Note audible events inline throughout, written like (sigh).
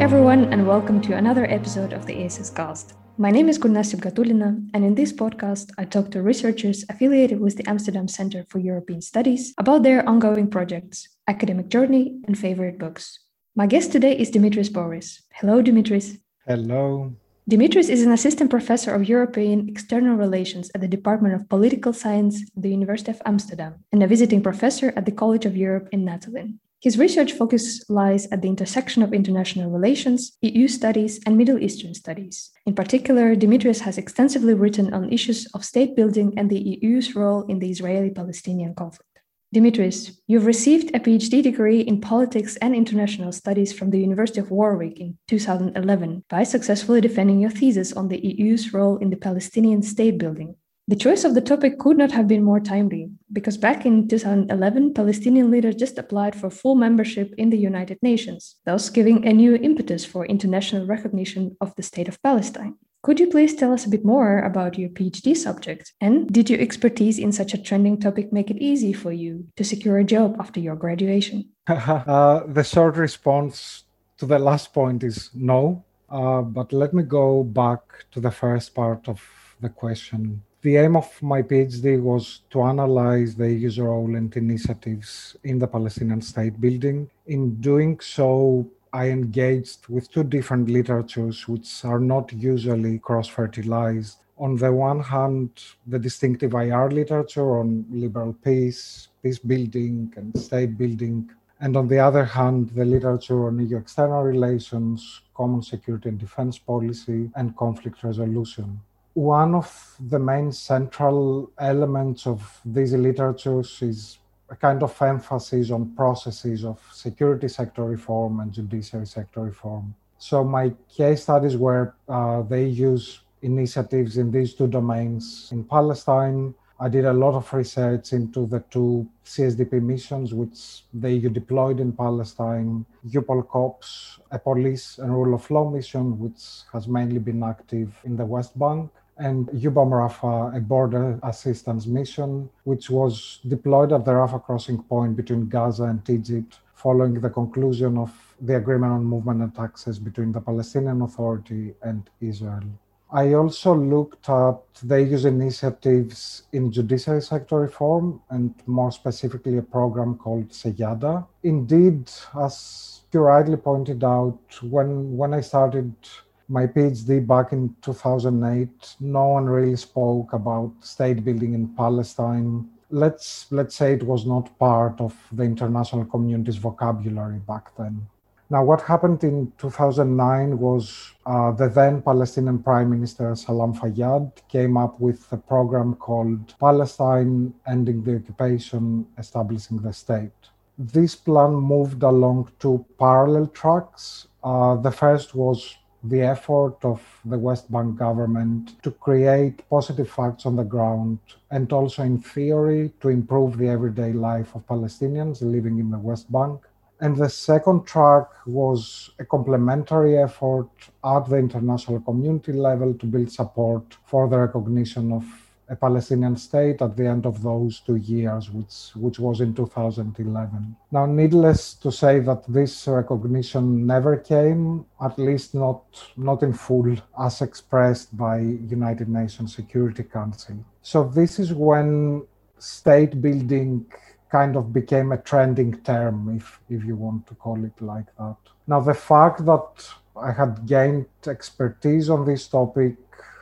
everyone, and welcome to another episode of the ACES Cast. My name is Gulnaz Gatulina, and in this podcast, I talk to researchers affiliated with the Amsterdam Center for European Studies about their ongoing projects, academic journey, and favorite books. My guest today is Dimitris Bouris. Hello, Dimitris. Hello. Dimitris is an assistant professor of European external relations at the Department of Political Science at the University of Amsterdam and a visiting professor at the College of Europe in Natolin. His research focus lies at the intersection of international relations, EU studies, and Middle Eastern studies. In particular, Dimitris has extensively written on issues of state building and the EU's role in the Israeli Palestinian conflict. Dimitris, you've received a PhD degree in politics and international studies from the University of Warwick in 2011 by successfully defending your thesis on the EU's role in the Palestinian state building. The choice of the topic could not have been more timely, because back in 2011, Palestinian leaders just applied for full membership in the United Nations, thus giving a new impetus for international recognition of the State of Palestine. Could you please tell us a bit more about your PhD subject? And did your expertise in such a trending topic make it easy for you to secure a job after your graduation? (laughs) uh, the short response to the last point is no. Uh, but let me go back to the first part of the question the aim of my PhD was to analyze the EU's role and initiatives in the Palestinian state building. In doing so, I engaged with two different literatures which are not usually cross fertilized. On the one hand, the distinctive IR literature on liberal peace, peace building, and state building. And on the other hand, the literature on EU external relations, common security and defense policy, and conflict resolution one of the main central elements of these literatures is a kind of emphasis on processes of security sector reform and judiciary sector reform. So my case studies were uh, they use initiatives in these two domains in Palestine. I did a lot of research into the two CSDP missions which they deployed in Palestine, EUPOL COPS, a police and rule of law mission which has mainly been active in the West Bank, and EUBAM Rafah, a border assistance mission, which was deployed at the Rafah crossing point between Gaza and Egypt following the conclusion of the agreement on movement and access between the Palestinian Authority and Israel. I also looked at the EU's initiatives in judiciary sector reform and more specifically a program called Seyada. Indeed, as you rightly pointed out, when, when I started my PhD back in 2008, no one really spoke about state building in Palestine. Let's let's say it was not part of the international community's vocabulary back then. Now, what happened in 2009 was uh, the then Palestinian Prime Minister Salam Fayyad came up with a program called Palestine Ending the Occupation, Establishing the State. This plan moved along two parallel tracks. Uh, the first was the effort of the West Bank government to create positive facts on the ground and also, in theory, to improve the everyday life of Palestinians living in the West Bank. And the second track was a complementary effort at the international community level to build support for the recognition of a Palestinian state at the end of those two years, which, which was in 2011. Now, needless to say that this recognition never came, at least not, not in full, as expressed by United Nations Security Council. So this is when state building kind of became a trending term, if, if you want to call it like that. Now, the fact that I had gained expertise on this topic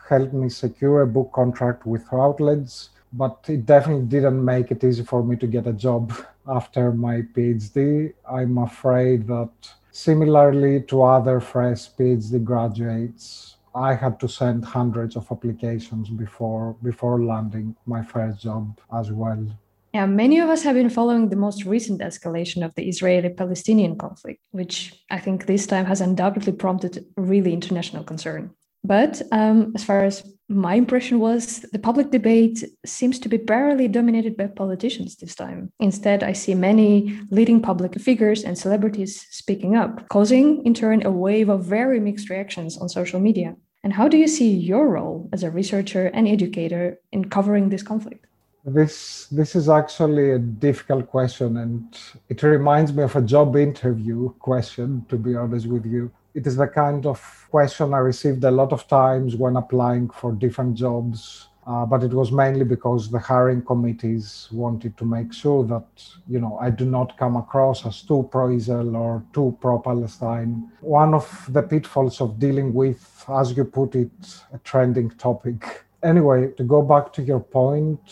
helped me secure a book contract with Routledge, but it definitely didn't make it easy for me to get a job (laughs) after my PhD. I'm afraid that similarly to other fresh PhD graduates, I had to send hundreds of applications before before landing my first job as well. Yeah, many of us have been following the most recent escalation of the Israeli Palestinian conflict, which I think this time has undoubtedly prompted really international concern. But um, as far as my impression was, the public debate seems to be barely dominated by politicians this time. Instead, I see many leading public figures and celebrities speaking up, causing in turn a wave of very mixed reactions on social media. And how do you see your role as a researcher and educator in covering this conflict? This this is actually a difficult question, and it reminds me of a job interview question. To be honest with you, It is the kind of question I received a lot of times when applying for different jobs. Uh, but it was mainly because the hiring committees wanted to make sure that you know I do not come across as too pro-Israel or too pro-Palestine. One of the pitfalls of dealing with, as you put it, a trending topic. Anyway, to go back to your point,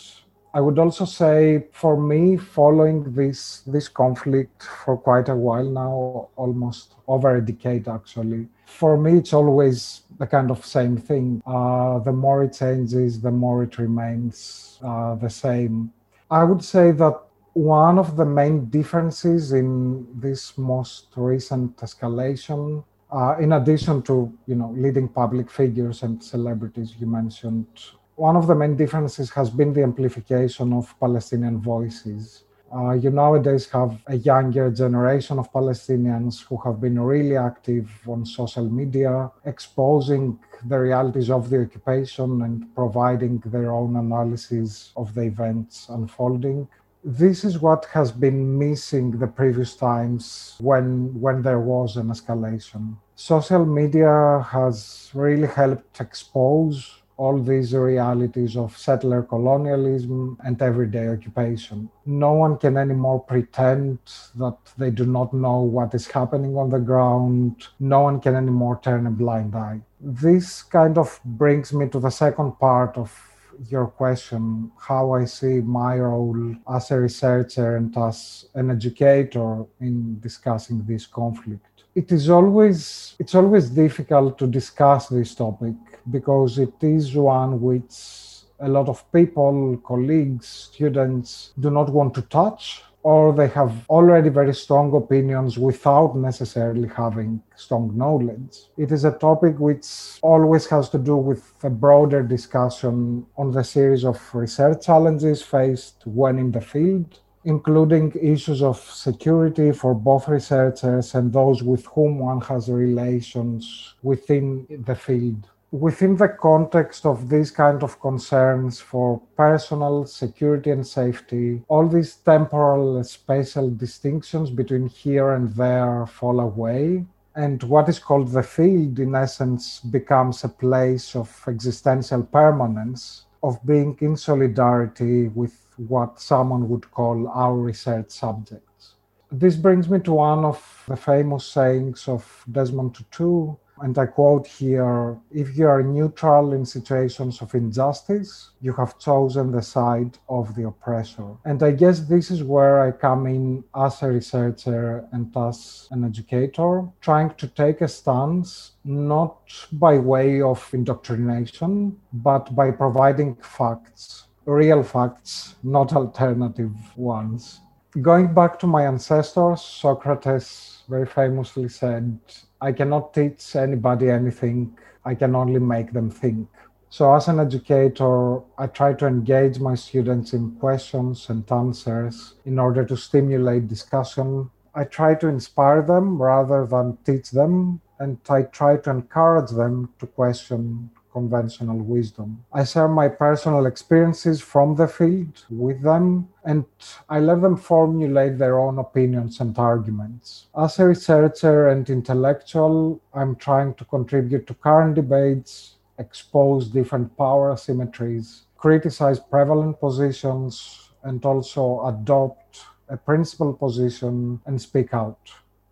I would also say for me, following this this conflict for quite a while now, almost over a decade actually. For me, it's always the kind of same thing. Uh, the more it changes, the more it remains uh, the same. I would say that one of the main differences in this most recent escalation uh, in addition to you know leading public figures and celebrities you mentioned one of the main differences has been the amplification of Palestinian voices. Uh, you nowadays have a younger generation of Palestinians who have been really active on social media, exposing the realities of the occupation and providing their own analysis of the events unfolding. This is what has been missing the previous times when, when there was an escalation. Social media has really helped expose all these realities of settler colonialism and everyday occupation. No one can anymore pretend that they do not know what is happening on the ground. No one can anymore turn a blind eye. This kind of brings me to the second part of your question how I see my role as a researcher and as an educator in discussing this conflict. It is always it's always difficult to discuss this topic because it is one which a lot of people, colleagues, students do not want to touch, or they have already very strong opinions without necessarily having strong knowledge. It is a topic which always has to do with a broader discussion on the series of research challenges faced when in the field, including issues of security for both researchers and those with whom one has relations within the field within the context of these kind of concerns for personal security and safety, all these temporal spatial distinctions between here and there fall away. And what is called the field, in essence, becomes a place of existential permanence, of being in solidarity with what someone would call our research subjects. This brings me to one of the famous sayings of Desmond Tutu, and I quote here if you are neutral in situations of injustice, you have chosen the side of the oppressor. And I guess this is where I come in as a researcher and as an educator, trying to take a stance not by way of indoctrination, but by providing facts, real facts, not alternative ones. Going back to my ancestors, Socrates very famously said, I cannot teach anybody anything, I can only make them think. So, as an educator, I try to engage my students in questions and answers in order to stimulate discussion. I try to inspire them rather than teach them, and I try to encourage them to question conventional wisdom. I share my personal experiences from the field with them, and I let them formulate their own opinions and arguments. As a researcher and intellectual, I'm trying to contribute to current debates, expose different power asymmetries, criticize prevalent positions, and also adopt a principled position and speak out.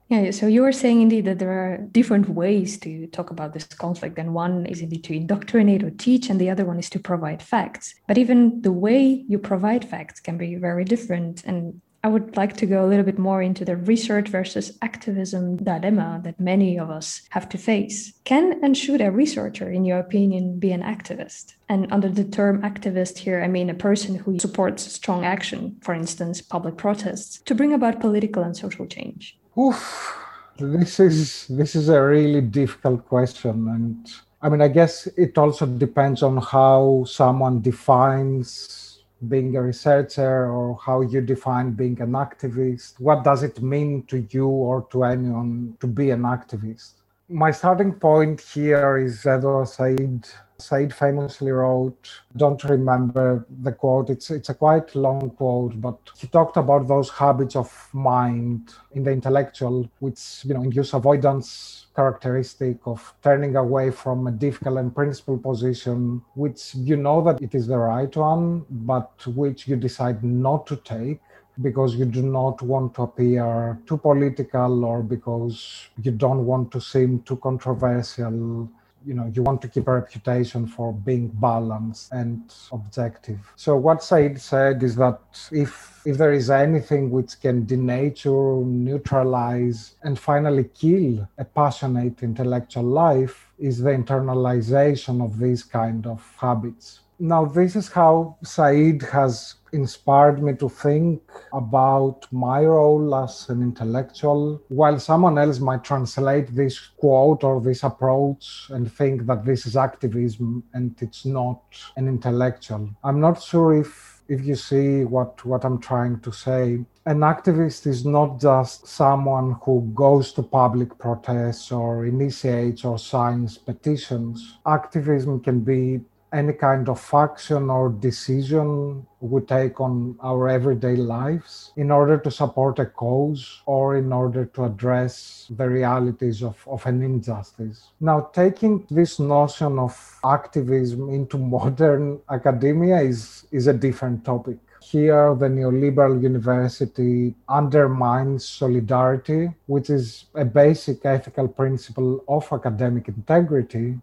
Yeah, so you were saying indeed that there are different ways to talk about this conflict, and one is indeed to indoctrinate or teach, and the other one is to provide facts. But even the way you provide facts can be very different. And I would like to go a little bit more into the research versus activism dilemma that many of us have to face. Can and should a researcher, in your opinion, be an activist? And under the term activist here, I mean a person who supports strong action, for instance, public protests, to bring about political and social change. Oof, this is this is a really difficult question, and I mean, I guess it also depends on how someone defines being a researcher or how you define being an activist. What does it mean to you or to anyone to be an activist? My starting point here is Edward Said Said famously wrote, don't remember the quote, it's, it's a quite long quote, but he talked about those habits of mind in the intellectual, which, you know, induce avoidance characteristic of turning away from a difficult and principled position, which you know that it is the right one, but which you decide not to take because you do not want to appear too political or because you don't want to seem too controversial. You know you want to keep a reputation for being balanced and objective. So what Said said is that if if there is anything which can denature neutralize and finally kill a passionate intellectual life is the internalization of these kind of habits. Now this is how Said has inspired me to think about my role as an intellectual, while someone else might translate this quote or this approach and think that this is activism and it's not an intellectual. I'm not sure if if you see what, what I'm trying to say. An activist is not just someone who goes to public protests or initiates or signs petitions. Activism can be any kind of action or decision we take on our everyday lives in order to support a cause or in order to address the realities of, of an injustice. Now, taking this notion of activism into (laughs) modern academia is, is a different topic. Here, the neoliberal university undermines solidarity, which is a basic ethical principle of academic integrity,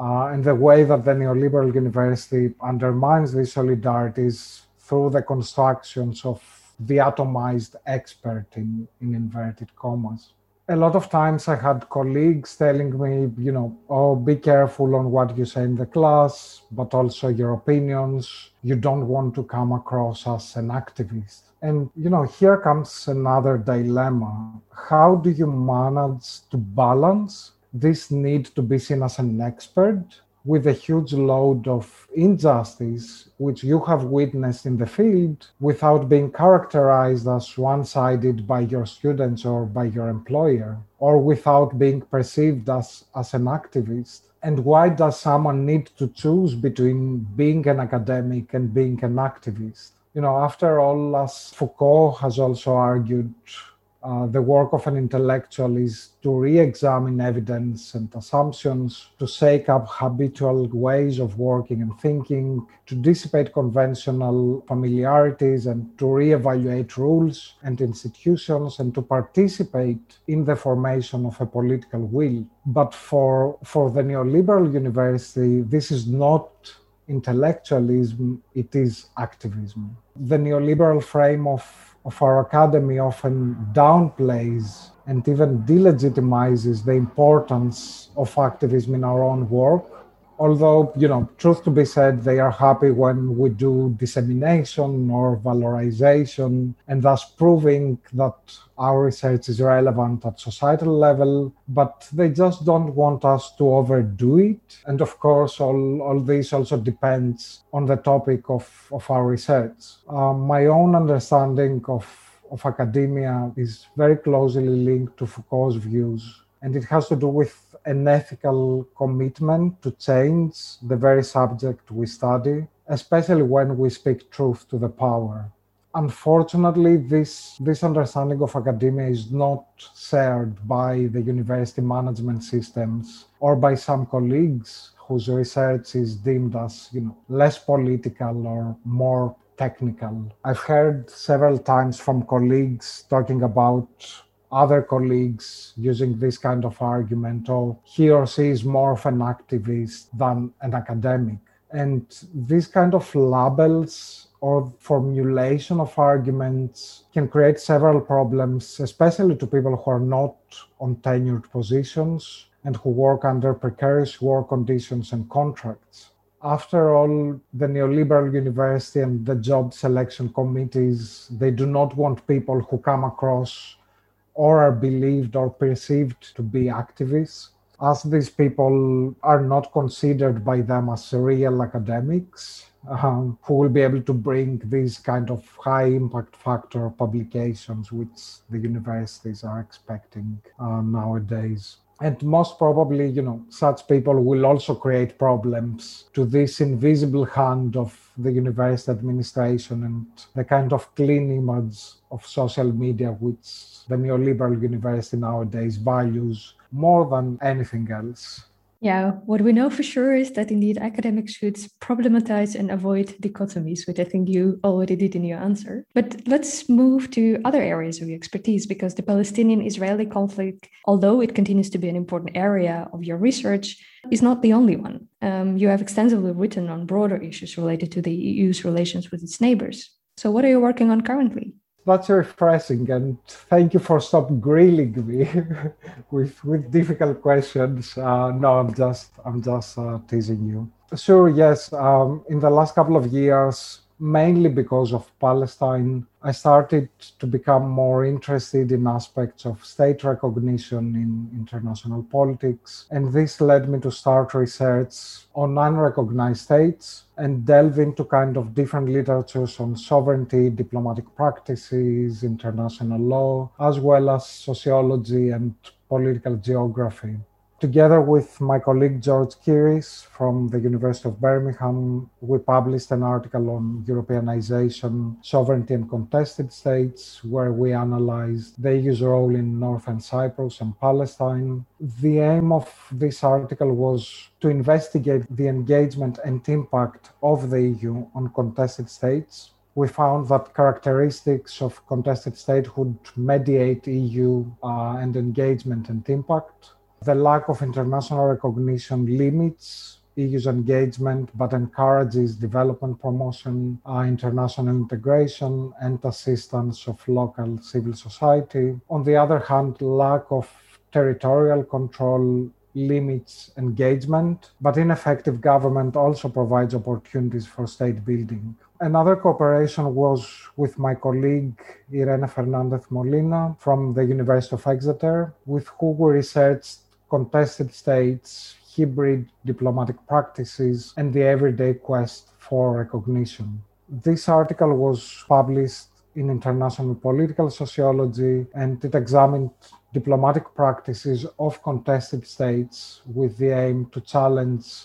uh, and the way that the neoliberal university undermines these solidarities through the constructions of the atomized expert in, in inverted commas. A lot of times I had colleagues telling me, you know, oh, be careful on what you say in the class, but also your opinions. You don't want to come across as an activist. And, you know, here comes another dilemma. How do you manage to balance this need to be seen as an expert with a huge load of injustice which you have witnessed in the field without being characterized as one sided by your students or by your employer or without being perceived as, as an activist. And why does someone need to choose between being an academic and being an activist? You know, after all, as Foucault has also argued, uh, the work of an intellectual is to re examine evidence and assumptions, to shake up habitual ways of working and thinking, to dissipate conventional familiarities, and to re evaluate rules and institutions, and to participate in the formation of a political will. But for, for the neoliberal university, this is not intellectualism, it is activism. The neoliberal frame of of our academy often downplays and even delegitimizes the importance of activism in our own work although you know truth to be said they are happy when we do dissemination or valorization and thus proving that our research is relevant at societal level but they just don't want us to overdo it. And of course all, all this also depends on the topic of, of our research. Um, my own understanding of of academia is very closely linked to Foucault's views and it has to do with an ethical commitment to change the very subject we study, especially when we speak truth to the power. Unfortunately, this, this understanding of academia is not shared by the university management systems or by some colleagues whose research is deemed as you know, less political or more technical. I've heard several times from colleagues talking about other colleagues using this kind of argument, or he or she is more of an activist than an academic. And these kind of labels or formulation of arguments can create several problems, especially to people who are not on tenured positions and who work under precarious work conditions and contracts. After all, the neoliberal university and the job selection committees, they do not want people who come across or are believed or perceived to be activists, as these people are not considered by them as real academics um, who will be able to bring these kind of high impact factor publications which the universities are expecting uh, nowadays. and most probably you know such people will also create problems to this invisible hand of the university administration and the kind of clean image of social media which the neoliberal university nowadays values more than anything else yeah, what we know for sure is that indeed academics should problematize and avoid dichotomies, which I think you already did in your answer. But let's move to other areas of your expertise because the Palestinian Israeli conflict, although it continues to be an important area of your research, is not the only one. Um, you have extensively written on broader issues related to the EU's relations with its neighbors. So, what are you working on currently? That's refreshing and thank you for stop grilling me (laughs) with with difficult questions. Uh, no i'm just i'm just uh, teasing you. Sure yes um, in the last couple of years mainly because of Palestine, I started to become more interested in aspects of state recognition in international politics. And this led me to start research on unrecognized states and delve into kind of different literatures on sovereignty, diplomatic practices, international law, as well as sociology and political geography. Together with my colleague George Kyris from the University of Birmingham, we published an article on Europeanization, sovereignty, and contested states, where we analyzed the EU's role in Northern Cyprus and Palestine. The aim of this article was to investigate the engagement and impact of the EU on contested states we found that characteristics of contested statehood mediate EU uh, and engagement and impact. The lack of international recognition limits EU's engagement but encourages development promotion, uh, international integration, and assistance of local civil society. On the other hand, lack of territorial control limits engagement, but ineffective government also provides opportunities for state building. Another cooperation was with my colleague Irene Fernandez Molina from the University of Exeter, with whom we researched contested states, hybrid diplomatic practices, and the everyday quest for recognition. This article was published in International Political Sociology and it examined diplomatic practices of contested states with the aim to challenge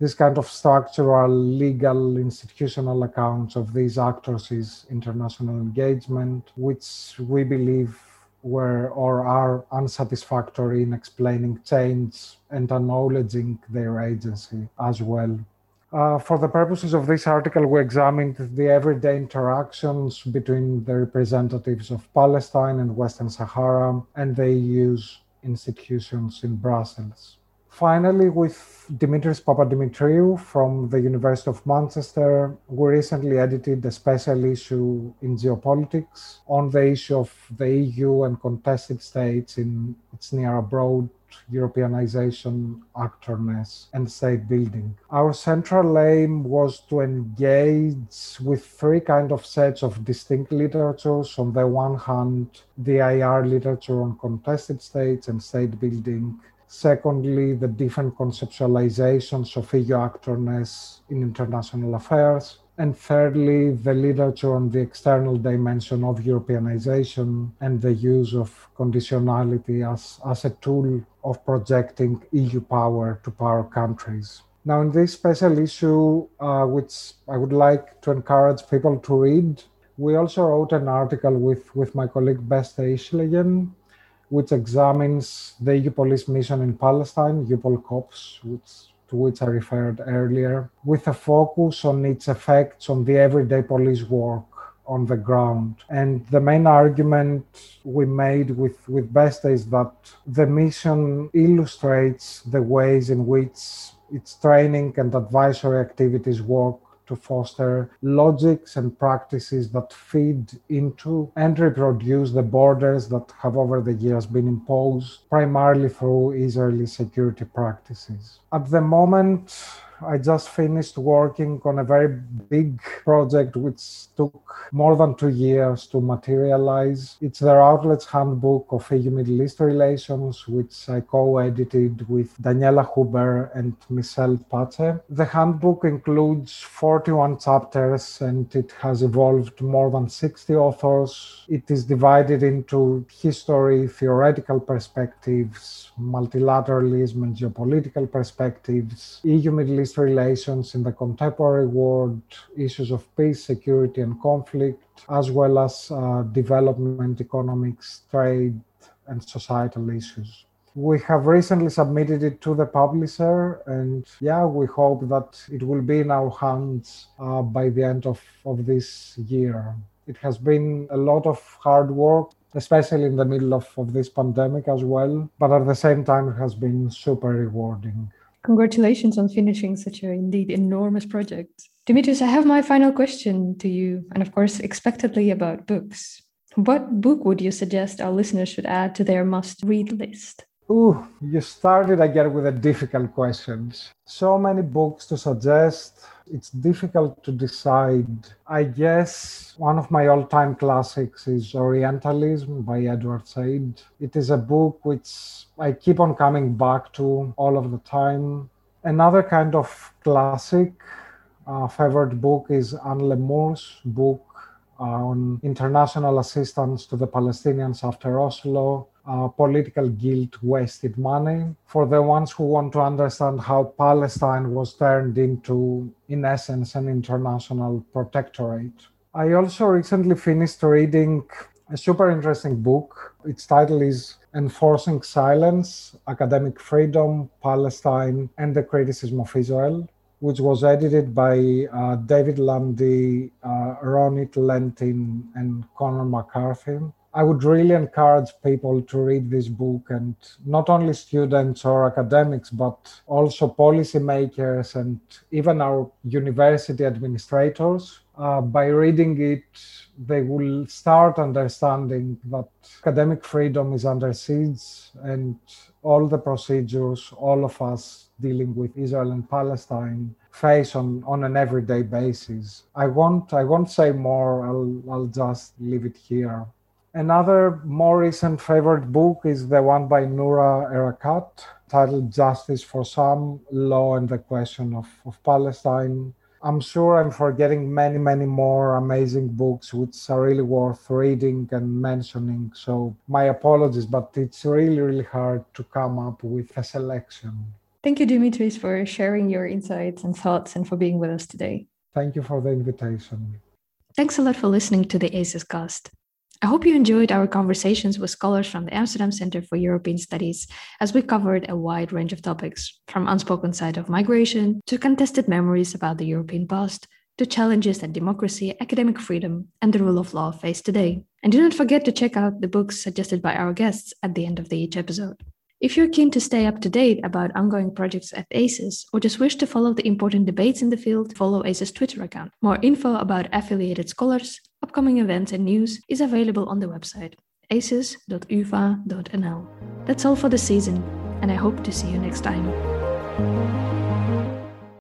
this kind of structural, legal, institutional accounts of these actors' international engagement, which we believe were or are unsatisfactory in explaining change and acknowledging their agency as well. Uh, for the purposes of this article, we examined the everyday interactions between the representatives of Palestine and Western Sahara and the EU's institutions in Brussels. Finally, with Dimitris Papadimitriou from the University of Manchester, we recently edited a special issue in geopolitics on the issue of the EU and contested states in its near abroad Europeanization, actorness, and state building. Our central aim was to engage with three kind of sets of distinct literatures. On the one hand, the IR literature on contested states and state building, Secondly, the different conceptualizations of EU actorness in international affairs. And thirdly, the literature on the external dimension of Europeanization and the use of conditionality as, as a tool of projecting EU power to power countries. Now, in this special issue, uh, which I would like to encourage people to read, we also wrote an article with, with my colleague Beste Isleyen which examines the EU police mission in Palestine, EUPOL COPS, which, to which I referred earlier, with a focus on its effects on the everyday police work on the ground. And the main argument we made with, with Beste is that the mission illustrates the ways in which its training and advisory activities work to foster logics and practices that feed into and reproduce the borders that have over the years been imposed primarily through Israeli security practices. At the moment, I just finished working on a very big project which took more than two years to materialize. It's the Routledge Handbook of EU Middle East Relations, which I co edited with Daniela Huber and Michelle Pace. The handbook includes 41 chapters and it has evolved more than 60 authors. It is divided into history, theoretical perspectives, multilateralism and geopolitical perspectives, EU Middle East relations in the contemporary world, issues of peace, security, and conflict, as well as uh, development, economics, trade, and societal issues. We have recently submitted it to the publisher, and yeah, we hope that it will be in our hands uh, by the end of, of this year. It has been a lot of hard work, especially in the middle of, of this pandemic as well, but at the same time, it has been super rewarding. Congratulations on finishing such an indeed enormous project. Dimitris, I have my final question to you, and of course, expectedly about books. What book would you suggest our listeners should add to their must read list? Ooh, you started again with the difficult questions. So many books to suggest. It's difficult to decide. I guess one of my all time classics is Orientalism by Edward Said. It is a book which I keep on coming back to all of the time. Another kind of classic uh, favorite book is Anne Le More's book uh, on international assistance to the Palestinians after Oslo uh, political guilt, wasted money. For the ones who want to understand how Palestine was turned into, in essence, an international protectorate. I also recently finished reading a super interesting book. Its title is Enforcing Silence Academic Freedom, Palestine, and the Criticism of Israel, which was edited by uh, David Landy, uh, Ronit Lentin, and Conor McCarthy. I would really encourage people to read this book and not only students or academics, but also policymakers and even our university administrators. Uh, by reading it, they will start understanding that academic freedom is under siege and all the procedures all of us dealing with Israel and Palestine face on, on an everyday basis. I won't I won't say more. I'll I'll just leave it here. Another more recent favorite book is the one by Noura Erakat titled Justice for Some Law and the Question of, of Palestine. I'm sure I'm forgetting many, many more amazing books which are really worth reading and mentioning. So, my apologies, but it's really, really hard to come up with a selection. Thank you, Dimitris, for sharing your insights and thoughts and for being with us today. Thank you for the invitation. Thanks a lot for listening to the ACES cast. I hope you enjoyed our conversations with scholars from the Amsterdam Center for European Studies as we covered a wide range of topics, from unspoken side of migration to contested memories about the European past to challenges that democracy, academic freedom, and the rule of law face today. And do not forget to check out the books suggested by our guests at the end of the each episode. If you're keen to stay up to date about ongoing projects at ACES or just wish to follow the important debates in the field, follow ACES Twitter account. More info about affiliated scholars, upcoming events, and news is available on the website aces.uva.nl. That's all for the season, and I hope to see you next time.